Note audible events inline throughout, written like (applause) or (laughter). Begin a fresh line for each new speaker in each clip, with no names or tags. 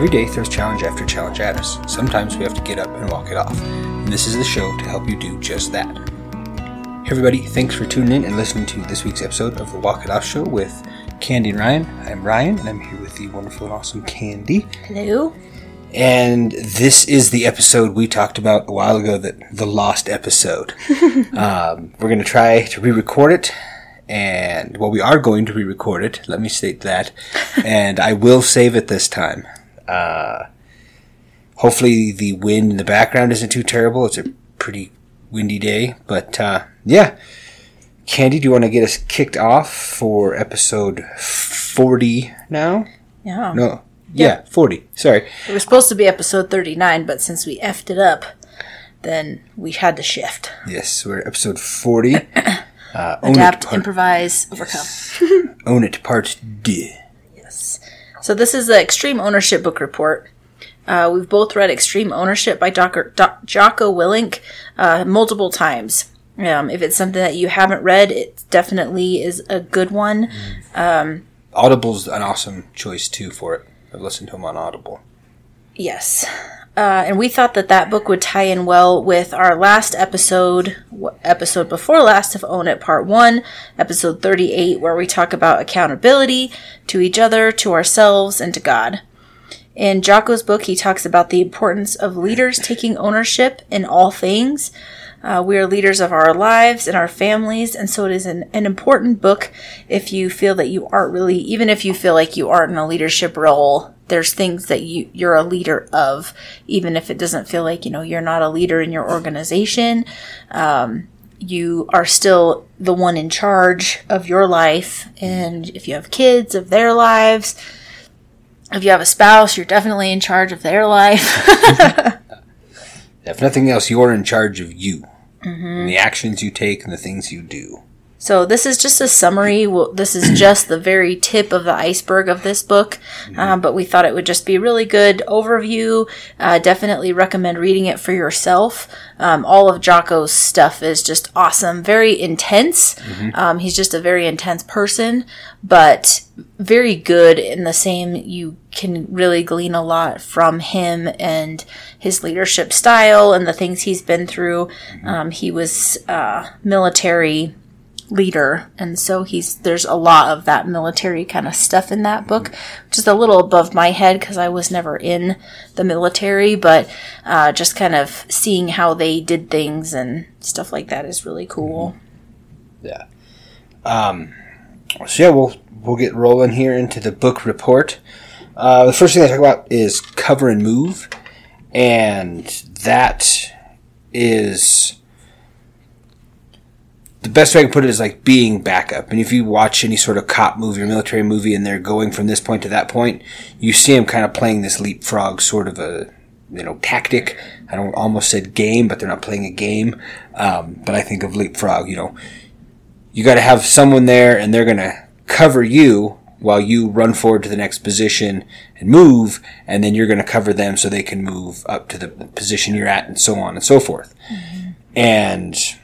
Every day throws challenge after challenge at us. Sometimes we have to get up and walk it off. And this is the show to help you do just that. Hey everybody, thanks for tuning in and listening to this week's episode of the Walk It Off Show with Candy and Ryan. I'm Ryan, and I'm here with the wonderful and awesome Candy.
Hello.
And this is the episode we talked about a while ago, that the lost episode. (laughs) um, we're going to try to re-record it, and well, we are going to re-record it. Let me state that, (laughs) and I will save it this time. Uh, hopefully, the wind in the background isn't too terrible. It's a pretty windy day, but uh, yeah. Candy, do you want to get us kicked off for episode forty now?
Yeah.
No, yeah, forty. Sorry.
It was supposed to be episode 39, but since we effed it up, then we had to shift.
Yes, we're episode 40. (coughs) Uh, own
Adapt,
it,
improvise, overcome. (laughs)
own it, part D.
So this is the Extreme Ownership Book Report. Uh, we've both read Extreme Ownership by Dr. Doc, Jocko Willink uh, multiple times. Um, if it's something that you haven't read, it definitely is a good one.
Audible's an awesome choice too for it. I've listened to him on Audible.
Yes. Uh, and we thought that that book would tie in well with our last episode, episode before last of Own It Part 1, episode 38, where we talk about accountability to each other, to ourselves, and to God. In Jocko's book, he talks about the importance of leaders taking ownership in all things. Uh, we are leaders of our lives and our families, and so it is an, an important book if you feel that you aren't really, even if you feel like you aren't in a leadership role, there's things that you, you're a leader of, even if it doesn't feel like, you know, you're not a leader in your organization. Um, you are still the one in charge of your life, and if you have kids, of their lives. If you have a spouse, you're definitely in charge of their life. (laughs)
If nothing else, you're in charge of you. And the actions you take and the things you do.
So this is just a summary. Well, this is just the very tip of the iceberg of this book, um, but we thought it would just be a really good overview. Uh, definitely recommend reading it for yourself. Um, all of Jocko's stuff is just awesome, very intense. Um, he's just a very intense person, but very good in the same. You can really glean a lot from him and his leadership style and the things he's been through. Um, he was uh, military leader and so he's there's a lot of that military kind of stuff in that book which is a little above my head because i was never in the military but uh, just kind of seeing how they did things and stuff like that is really cool
Yeah. Um, so yeah, we'll we'll get rolling here into the book report. Uh, the first thing I talk about is cover and move, and that is the best way I can put it is like being backup. And if you watch any sort of cop movie or military movie, and they're going from this point to that point, you see them kind of playing this leapfrog sort of a you know tactic. I don't almost said game, but they're not playing a game. Um, but I think of leapfrog. You know, you got to have someone there and they're going to cover you while you run forward to the next position and move and then you're going to cover them so they can move up to the position you're at and so on and so forth and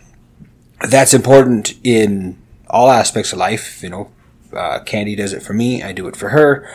that's important in all aspects of life you know. Uh, candy does it for me i do it for her.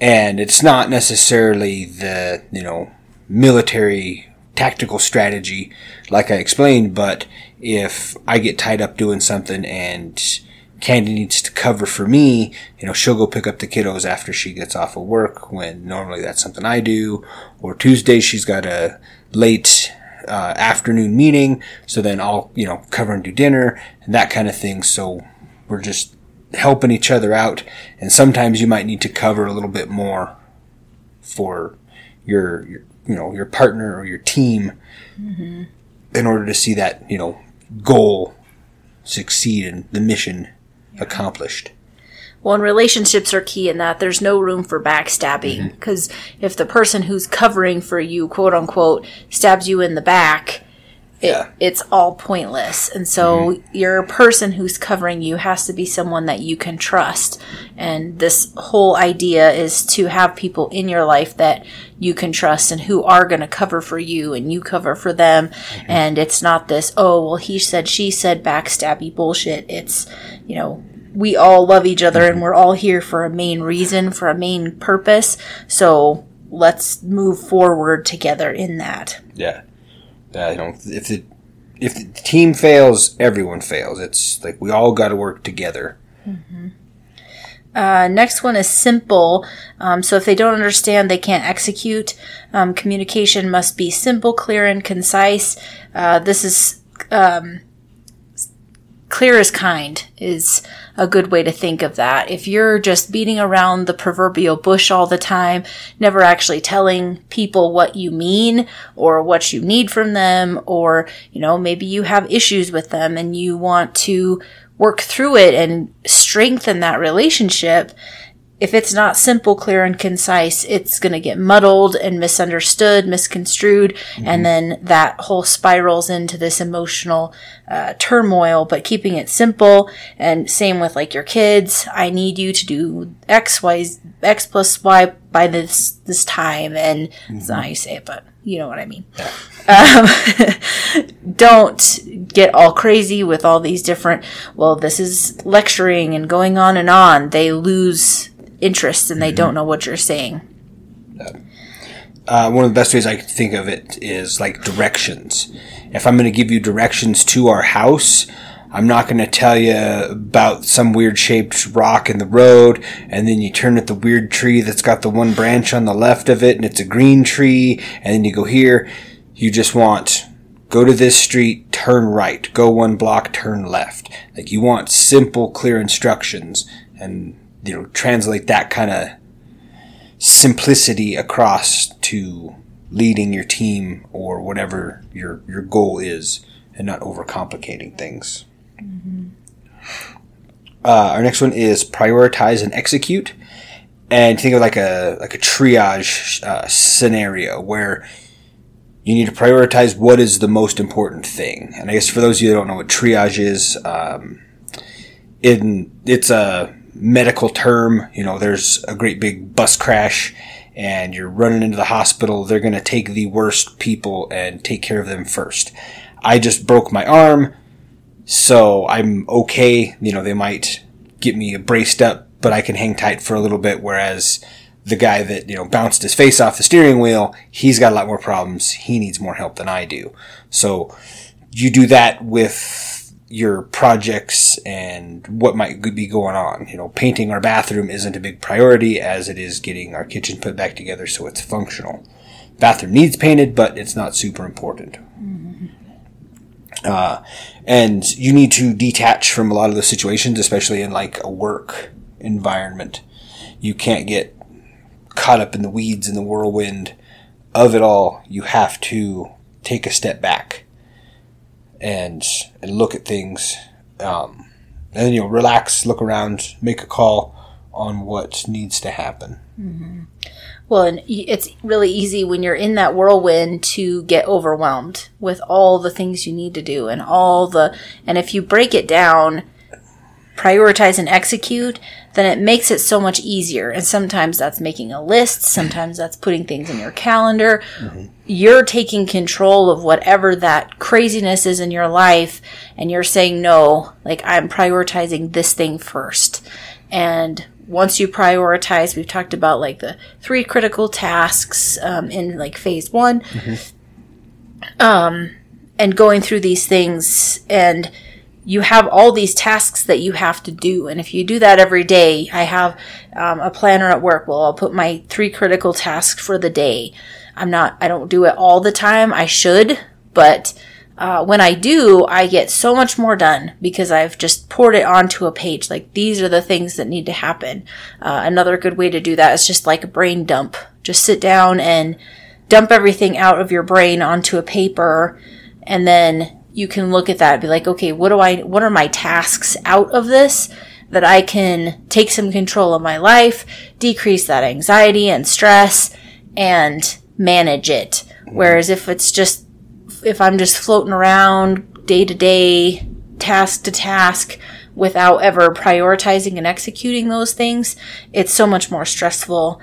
And it's not necessarily the you know military tactical strategy like i explained but if i get tied up doing something and candy needs to cover for me you know she'll go pick up the kiddos after she gets off of work when normally that's something i do. Or tuesday she's got a late uh, afternoon meeting so then i'll you know cover and do dinner and that kind of thing. So we're just helping each other out and sometimes you might need to cover a little bit more for your, your you know your partner or your team in order to see that you know goal succeed and the mission accomplished
well and relationships are key in that there's no room for backstabbing mm-hmm. because if the person who's covering for you quote unquote stabs you in the back it,
Yeah.
it's all pointless. And so mm-hmm. your person who's covering you has to be someone that you can trust. And this whole idea is to have people in your life that you can trust and who are going to cover for you and you cover for them. Mm-hmm. And it's not this, oh, well, he said, she said backstabby bullshit. It's, you know, we all love each other and we're all here for a main reason, for a main purpose. So let's move forward together in that.
Yeah. Uh, you know, if the if the team fails, everyone fails. It's like we all got to work together.
Uh, next one is simple. Um, so if they don't understand, they can't execute. Um, communication must be simple, clear, and concise. Uh, this is um, clear as kind is a good way to think of that. If you're just beating around the proverbial bush all the time, never actually telling people what you mean or what you need from them, or, you know, maybe you have issues with them and you want to work through it and strengthen that relationship, if it's not simple, clear, and concise, it's going to get muddled and misunderstood, misconstrued, and then that whole spirals into this emotional uh, turmoil. But keeping it simple, and same with like your kids, I need you to do X, Y, X plus Y by this this time, and it's not how you say it, but you know what I mean. (laughs) Um, (laughs) don't get all crazy with all these different. Well, this is lecturing and going on and on. They lose interest and they don't know what you're saying.
Uh, one of the best ways I can think of it is like directions. If I'm going to give you directions to our house, I'm not going to tell you about some weird shaped rock in the road, and then you turn at the weird tree that's got the one branch on the left of it, and it's a green tree, and then you go here. You just want go to this street, turn right, go one block, turn left. Like you want simple, clear instructions, and you know translate that kind of simplicity across to leading your team or whatever your your goal is, and not overcomplicating things. Uh, our next one is prioritize and execute, and think of like a like a triage uh, scenario where you need to prioritize what is the most important thing. And I guess for those of you that don't know what triage is, um, in it's a medical term. You know, there's a great big bus crash and you're running into the hospital. They're going to take the worst people and take care of them first. I just broke my arm, so I'm okay. You know, they might get me braced up, but I can hang tight for a little bit. Whereas the guy that, you know, bounced his face off the steering wheel, he's got a lot more problems. He needs more help than I do. So you do that with your projects and what might be going on. You know, painting our bathroom isn't a big priority as it is getting our kitchen put back together so it's functional. Bathroom needs painted, but it's not super important. Uh, and you need to detach from a lot of the situations, especially in like a work environment. You can't get caught up in the weeds and the whirlwind of it all. You have to take a step back and and look at things, um, and then you know relax, look around, make a call on what needs to happen.
Well, and it's really easy when you're in that whirlwind to get overwhelmed with all the things you need to do and all the, and if you break it down, prioritize and execute, then it makes it so much easier. And sometimes that's making a list, sometimes that's putting things in your calendar. You're taking control of whatever that craziness is in your life, and you're saying, no, like I'm prioritizing this thing first. And once you prioritize, we've talked about like the three critical tasks um, in like phase one, um, and going through these things, and you have all these tasks that you have to do. And if you do that every day, I have um, a planner at work. Well, I'll put my three critical tasks for the day. I'm not, I don't do it all the time. I should, but uh, when I do, I get so much more done because I've just poured it onto a page. Like these are the things that need to happen. Uh, another good way to do that is just like a brain dump. Just sit down and dump everything out of your brain onto a paper, and then you can look at that and be like, okay, what do I? What are my tasks out of this? That I can take some control of my life, decrease that anxiety and stress, and manage it. Whereas if it's just if I'm just floating around day to day, task to task, without ever prioritizing and executing those things, it's so much more stressful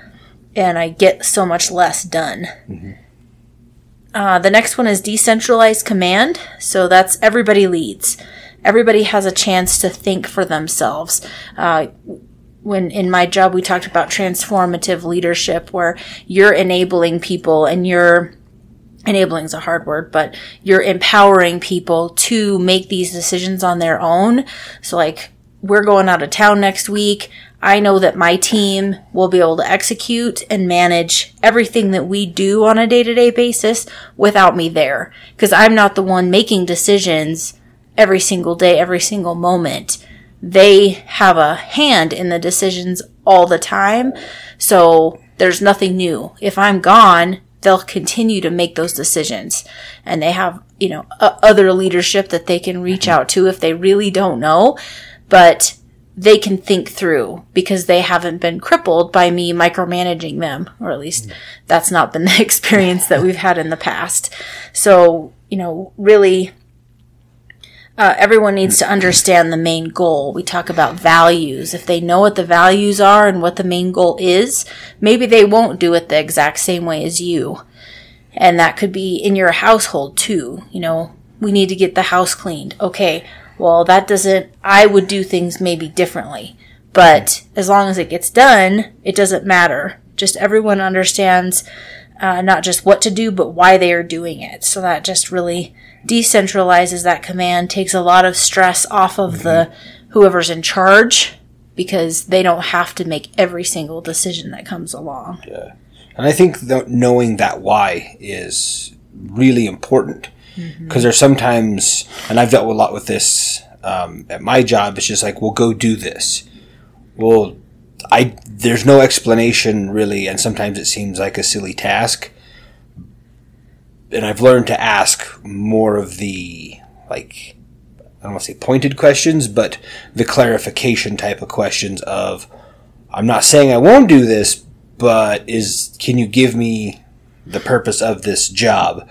and I get so much less done. Mm-hmm. Uh, the next one is decentralized command. So that's everybody leads. Everybody has a chance to think for themselves. Uh, when in my job we talked about transformative leadership where you're enabling people and you're enabling is a hard word, but you're empowering people to make these decisions on their own. So like we're going out of town next week. I know that my team will be able to execute and manage everything that we do on a day to day basis without me there. Cause I'm not the one making decisions every single day, every single moment. They have a hand in the decisions all the time. So there's nothing new. If I'm gone, they'll continue to make those decisions and they have you know other leadership that they can reach out to if they really don't know but they can think through because they haven't been crippled by me micromanaging them or at least that's not been (laughs) the experience that we've had in the past so you know really uh, everyone needs to understand the main goal. We talk about values. If they know what the values are and what the main goal is, maybe they won't do it the exact same way as you. And that could be in your household too. You know, we need to get the house cleaned. Okay, well, that doesn't, I would do things maybe differently. But as long as it gets done, it doesn't matter. Just everyone understands uh, not just what to do, but why they are doing it. So that just really decentralizes that command, takes a lot of stress off of mm-hmm. the whoever's in charge because they don't have to make every single decision that comes along.
Yeah. And I think that knowing that why is really important because mm-hmm. there's sometimes, and I've dealt a lot with this um, at my job. It's just like, well, go do this. Well, I there's no explanation really, and sometimes it seems like a silly task and I've learned to ask more of the like I don't want to say pointed questions, but the clarification type of questions of I'm not saying I won't do this, but is can you give me the purpose of this job?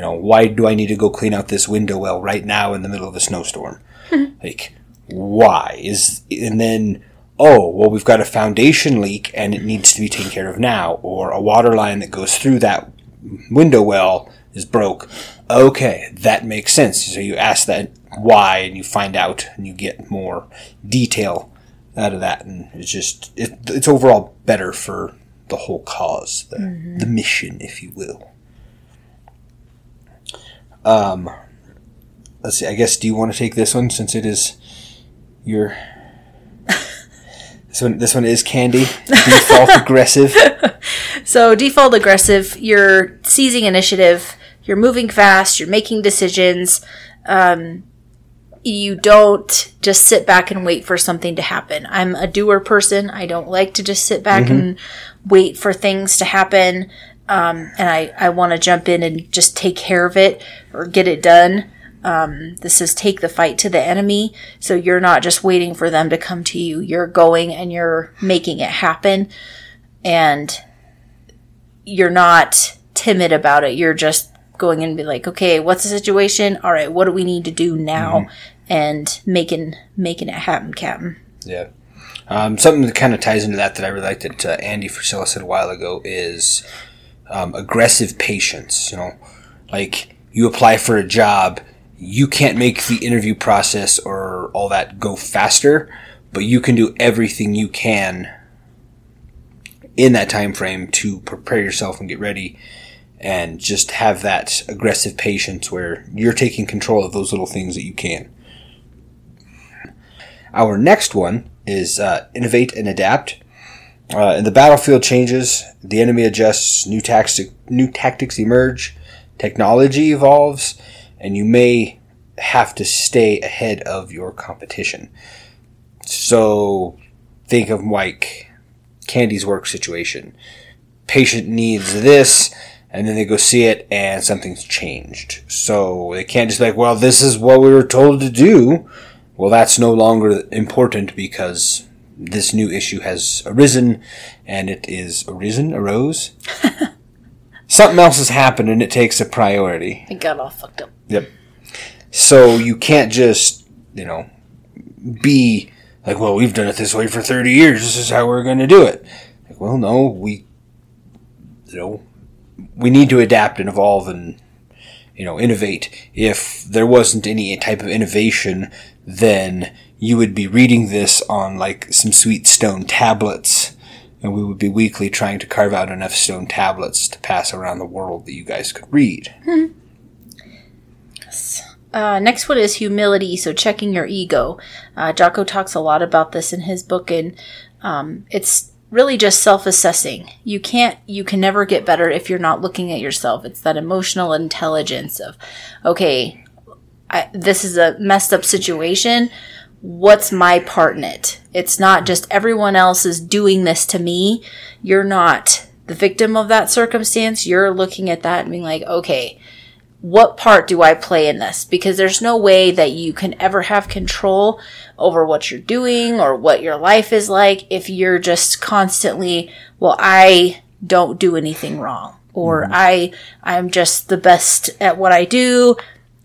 You know, why do I need to go clean out this window well right now in the middle of a snowstorm? (laughs) like why is and then oh well we've got a foundation leak and it needs to be taken care of now or a water line that goes through that window well is broke. Okay, that makes sense. So you ask that why, and you find out, and you get more detail out of that, and it's just it, it's overall better for the whole cause, the, mm-hmm. the mission, if you will. Um, let's see. I guess do you want to take this one since it is your this one, this one is candy. Default (laughs) aggressive.
So default aggressive, you're seizing initiative you're moving fast, you're making decisions. Um, you don't just sit back and wait for something to happen. I'm a doer person. I don't like to just sit back mm-hmm. and wait for things to happen. Um, and I, I want to jump in and just take care of it or get it done. Um, this is take the fight to the enemy. So you're not just waiting for them to come to you. You're going and you're making it happen. And you're not timid about it. You're just going in and be like, okay, what's the situation? All right, what do we need to do now? Mm-hmm. And making making it happen, Captain.
Yeah. Um, something that kind of ties into that that I really liked that uh, Andy Frisella said a while ago is um, aggressive patience. You know, like you apply for a job, you can't make the interview process or all that go faster, but you can do everything you can in that time frame to prepare yourself and get ready and just have that aggressive patience where you're taking control of those little things that you can. Our next one is uh, innovate and adapt. Uh, and the battlefield changes, the enemy adjusts, new, tactic, new tactics emerge, technology evolves, and you may have to stay ahead of your competition. So think of like Candy's work situation. Patient needs this, and then they go see it and something's changed. So they can't just be like, well, this is what we were told to do. Well, that's no longer important because this new issue has arisen and it is arisen, arose. (laughs) Something else has happened and it takes a priority.
It got all fucked up.
Yep. So you can't just, you know, be like, well, we've done it this way for 30 years. This is how we're going to do it. Like, well, no, we, you know, we need to adapt and evolve and you know innovate. If there wasn't any type of innovation, then you would be reading this on like some sweet stone tablets, and we would be weekly trying to carve out enough stone tablets to pass around the world that you guys could read.
Uh, next one is humility. So checking your ego. Uh, Jocko talks a lot about this in his book, and um, it's really just self-assessing. You can't, you can never get better if you're not looking at yourself. It's that emotional intelligence of, okay, I, this is a messed up situation. What's my part in it? It's not just everyone else is doing this to me. You're not the victim of that circumstance. You're looking at that and being like, okay, what part do I play in this? Because there's no way that you can ever have control over what you're doing or what your life is like if you're just constantly, well, I don't do anything wrong or mm-hmm. I I'm just the best at what I do.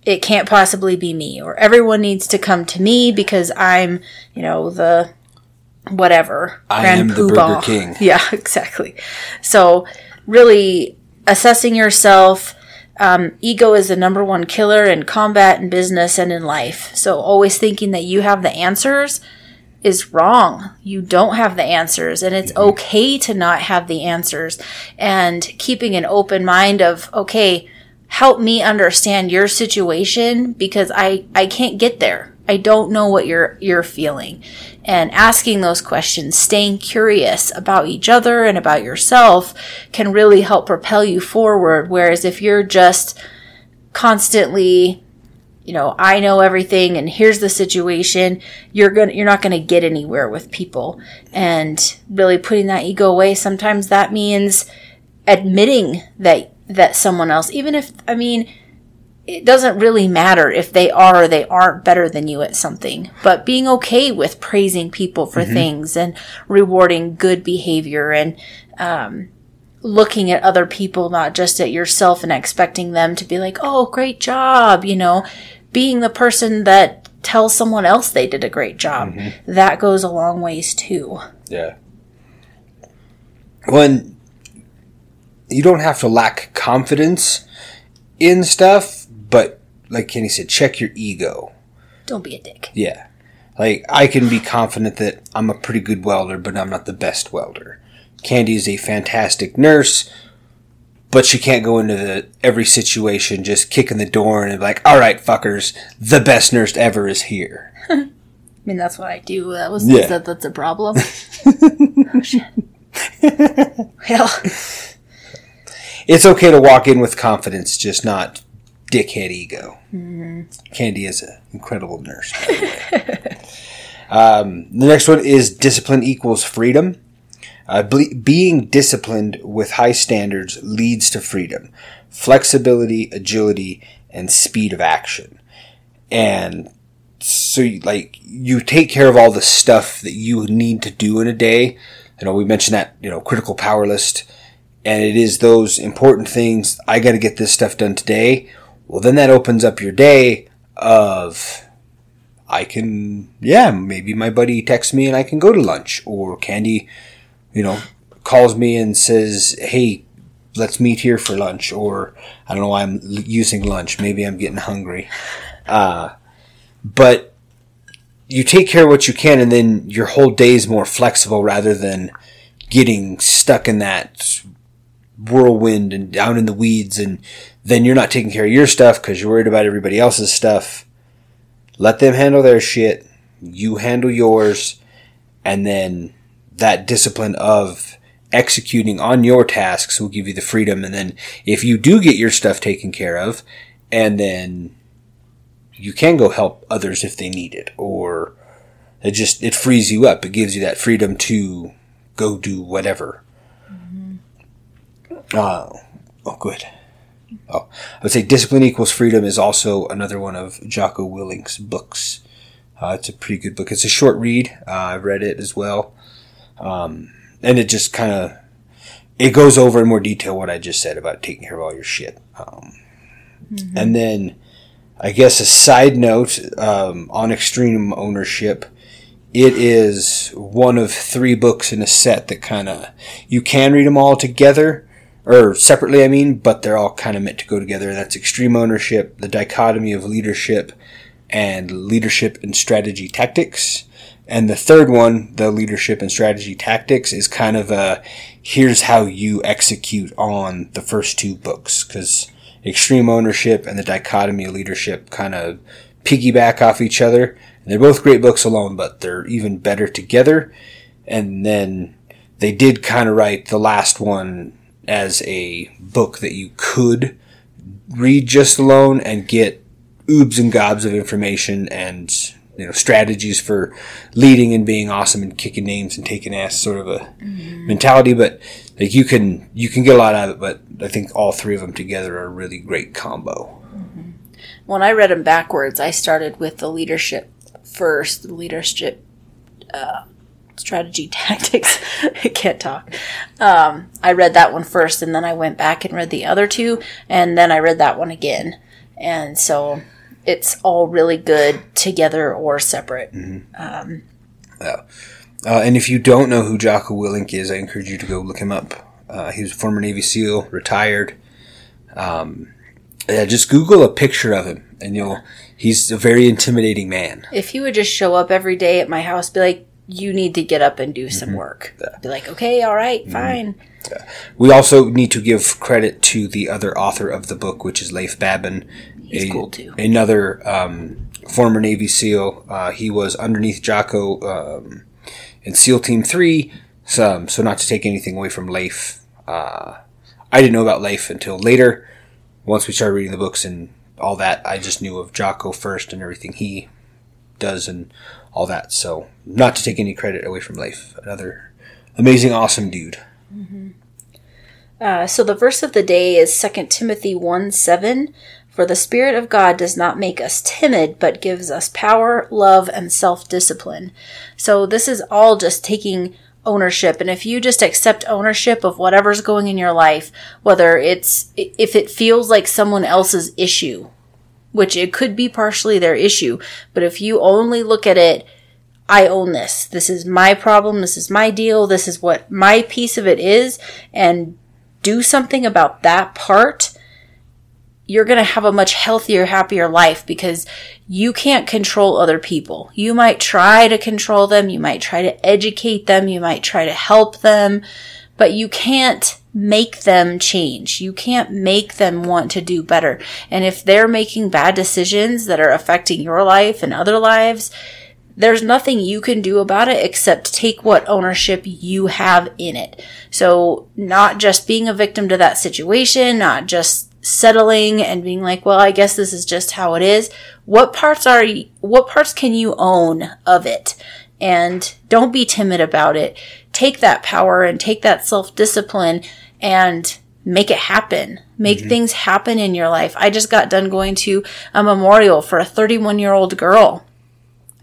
It can't possibly be me or everyone needs to come to me because I'm, you know, the whatever
I am the Burger. King. (laughs)
Yeah, exactly. So really assessing yourself um, ego is the number one killer in combat and business and in life. So always thinking that you have the answers is wrong. You don't have the answers and it's okay to not have the answers and keeping an open mind of, okay, help me understand your situation because I, I can't get there. I don't know what you're, you're feeling and asking those questions, staying curious about each other and about yourself can really help propel you forward. Whereas if you're just constantly, you know, I know everything and here's the situation, you're going to you're not going to get anywhere with people. And really putting that ego away, sometimes that means admitting that that someone else, even if I mean, it doesn't really matter if they are or they aren't better than you at something, but being okay with praising people for things and rewarding good behavior and um, looking at other people, not just at yourself and expecting them to be like, oh, great job, you know, being the person that tells someone else they did a great job. That goes a long ways too.
Yeah. When you don't have to lack confidence in stuff, but like Kenny said, check your ego.
Don't be a dick.
Yeah. Like I can be confident that I'm a pretty good welder, but I'm not the best welder. Candy is a fantastic nurse, but she can't go into the, every situation just kicking the door and be like, "All right, fuckers, the best nurse ever is here." (laughs)
I mean, that's what I do. That was
Yeah.
that, that's a problem. (laughs) oh, shit. (laughs) well,
It's okay to walk in with confidence, just not dickhead ego. Candy is an incredible nurse. By the, way. (laughs) um, the next one is discipline equals freedom. Uh, ble- being disciplined with high standards leads to freedom, flexibility, agility, and speed of action. And so, you- like, you take care of all the stuff that you need to do in a day. You know, we mentioned that, you know, critical power list and it is those important things. I got to get this stuff done today. Well, then that opens up your day of I can, yeah, maybe my buddy texts me and I can go to lunch, or Candy, you know, calls me and says, "Hey, let's meet here for lunch," or I don't know why I'm using lunch. Maybe I'm getting hungry. Uh, but you take care of what you can, and then your whole day is more flexible rather than getting stuck in that whirlwind and down in the weeds and then you're not taking care of your stuff because you're worried about everybody else's stuff. Let them handle their shit. You handle yours. And then that discipline of executing on your tasks will give you the freedom. And then if you do get your stuff taken care of and then you can go help others if they need it or it just it frees you up. It gives you that freedom to go do whatever Oh, oh, good. Oh, I would say Discipline Equals Freedom is also another one of Jocko Willink's books. Uh, it's a pretty good book. It's a short read. Uh, I read it as well, um, and it just kind of it goes over in more detail what I just said about taking care of all your shit. Um, And then, I guess a side note um, on extreme ownership. It is one of three books in a set that kind of you can read them all together or separately, I mean, but they're all kind of meant to go together. That's extreme ownership, the dichotomy of leadership, and Leadership and Strategy Tactics. And the third one, the Leadership and Strategy Tactics, is kind of a here's how you execute on the first two books. Because Extreme Ownership and the Dichotomy of Leadership kind of piggyback off each other. And they're both great books alone, but they're even better together. And then they did kind of write the last one as a book that you could read just alone and get oobs and gobs of information and you know strategies for leading and being awesome and kicking names and taking ass sort of a mm-hmm. mentality but like you can you can get a lot out of it but i think all three of them together are a really great combo
mm-hmm. when i read them backwards i started with the leadership first the leadership uh, strategy (laughs) tactics. I can't talk. Um, I read that one first, and then I went back and read the other two, and then I read that one again. And so it's all really good together or separate.
Mm-hmm. Um, yeah. Uh, and if you don't know who Jocko Willink is, I encourage you to go look him up. Uh, he was a former Navy SEAL, retired. Um, yeah, just Google a picture of him, and you'll. He's a very intimidating man.
If he would just show up every day at my house, be like, you need to get up and do some mm-hmm. work. Yeah. Be like, okay, all right, mm-hmm. fine.
Yeah. We also need to give credit to the other author of the book, which is Leif Babin.
He's a, cool too.
Another um, former Navy SEAL. Uh, he was underneath Jocko um, in SEAL Team 3. So, so, not to take anything away from Leif. Uh, I didn't know about Leif until later. Once we started reading the books and all that, I just knew of Jocko first and everything he does and all that. So, not to take any credit away from Leif, another amazing, awesome dude.
Mm-hmm. Uh, so, the verse of the day is 2 Timothy 1 7. For the Spirit of God does not make us timid, but gives us power, love, and self discipline. So, this is all just taking ownership. And if you just accept ownership of whatever's going in your life, whether it's, if it feels like someone else's issue, which it could be partially their issue. But if you only look at it, I own this. This is my problem. This is my deal. This is what my piece of it is. And do something about that part. You're going to have a much healthier, happier life because you can't control other people. You might try to control them. You might try to educate them. You might try to help them, but you can't make them change. You can't make them want to do better. And if they're making bad decisions that are affecting your life and other lives, there's nothing you can do about it except take what ownership you have in it. So not just being a victim to that situation, not just settling and being like, well, I guess this is just how it is. What parts are, what parts can you own of it? And don't be timid about it. Take that power and take that self discipline and make it happen. Make mm-hmm. things happen in your life. I just got done going to a memorial for a 31 year old girl,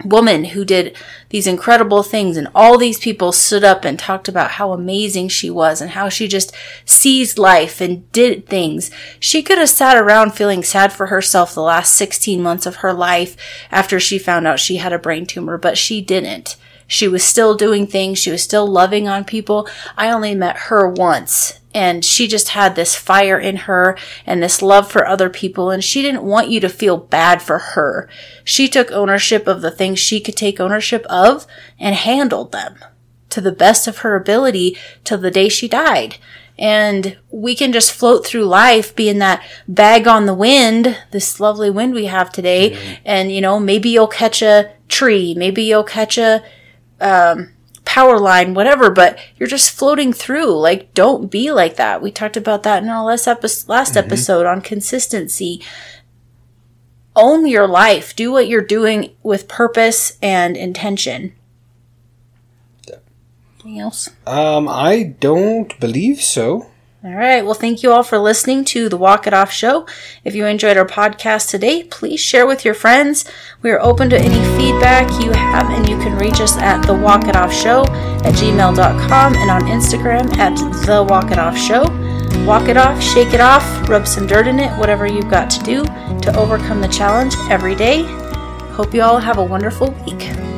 woman who did these incredible things and all these people stood up and talked about how amazing she was and how she just seized life and did things. She could have sat around feeling sad for herself the last 16 months of her life after she found out she had a brain tumor, but she didn't. She was still doing things. She was still loving on people. I only met her once and she just had this fire in her and this love for other people and she didn't want you to feel bad for her. She took ownership of the things she could take ownership of and handled them to the best of her ability till the day she died. And we can just float through life being that bag on the wind, this lovely wind we have today. Mm-hmm. And, you know, maybe you'll catch a tree, maybe you'll catch a, um, power line, whatever, but you're just floating through. Like, don't be like that. We talked about that in our last, epi- last mm-hmm. episode on consistency. Own your life. Do what you're doing with purpose and intention. Anything else?
Um, I don't believe so.
All right. Well, thank you all for listening to the Walk It Off Show. If you enjoyed our podcast today, please share with your friends. We are open to any feedback you have, and you can reach us at the Walk It Off Show at gmail.com and on Instagram at the Walk It Off Show. Walk it off, shake it off, rub some dirt in it, whatever you've got to do to overcome the challenge every day. Hope you all have a wonderful week.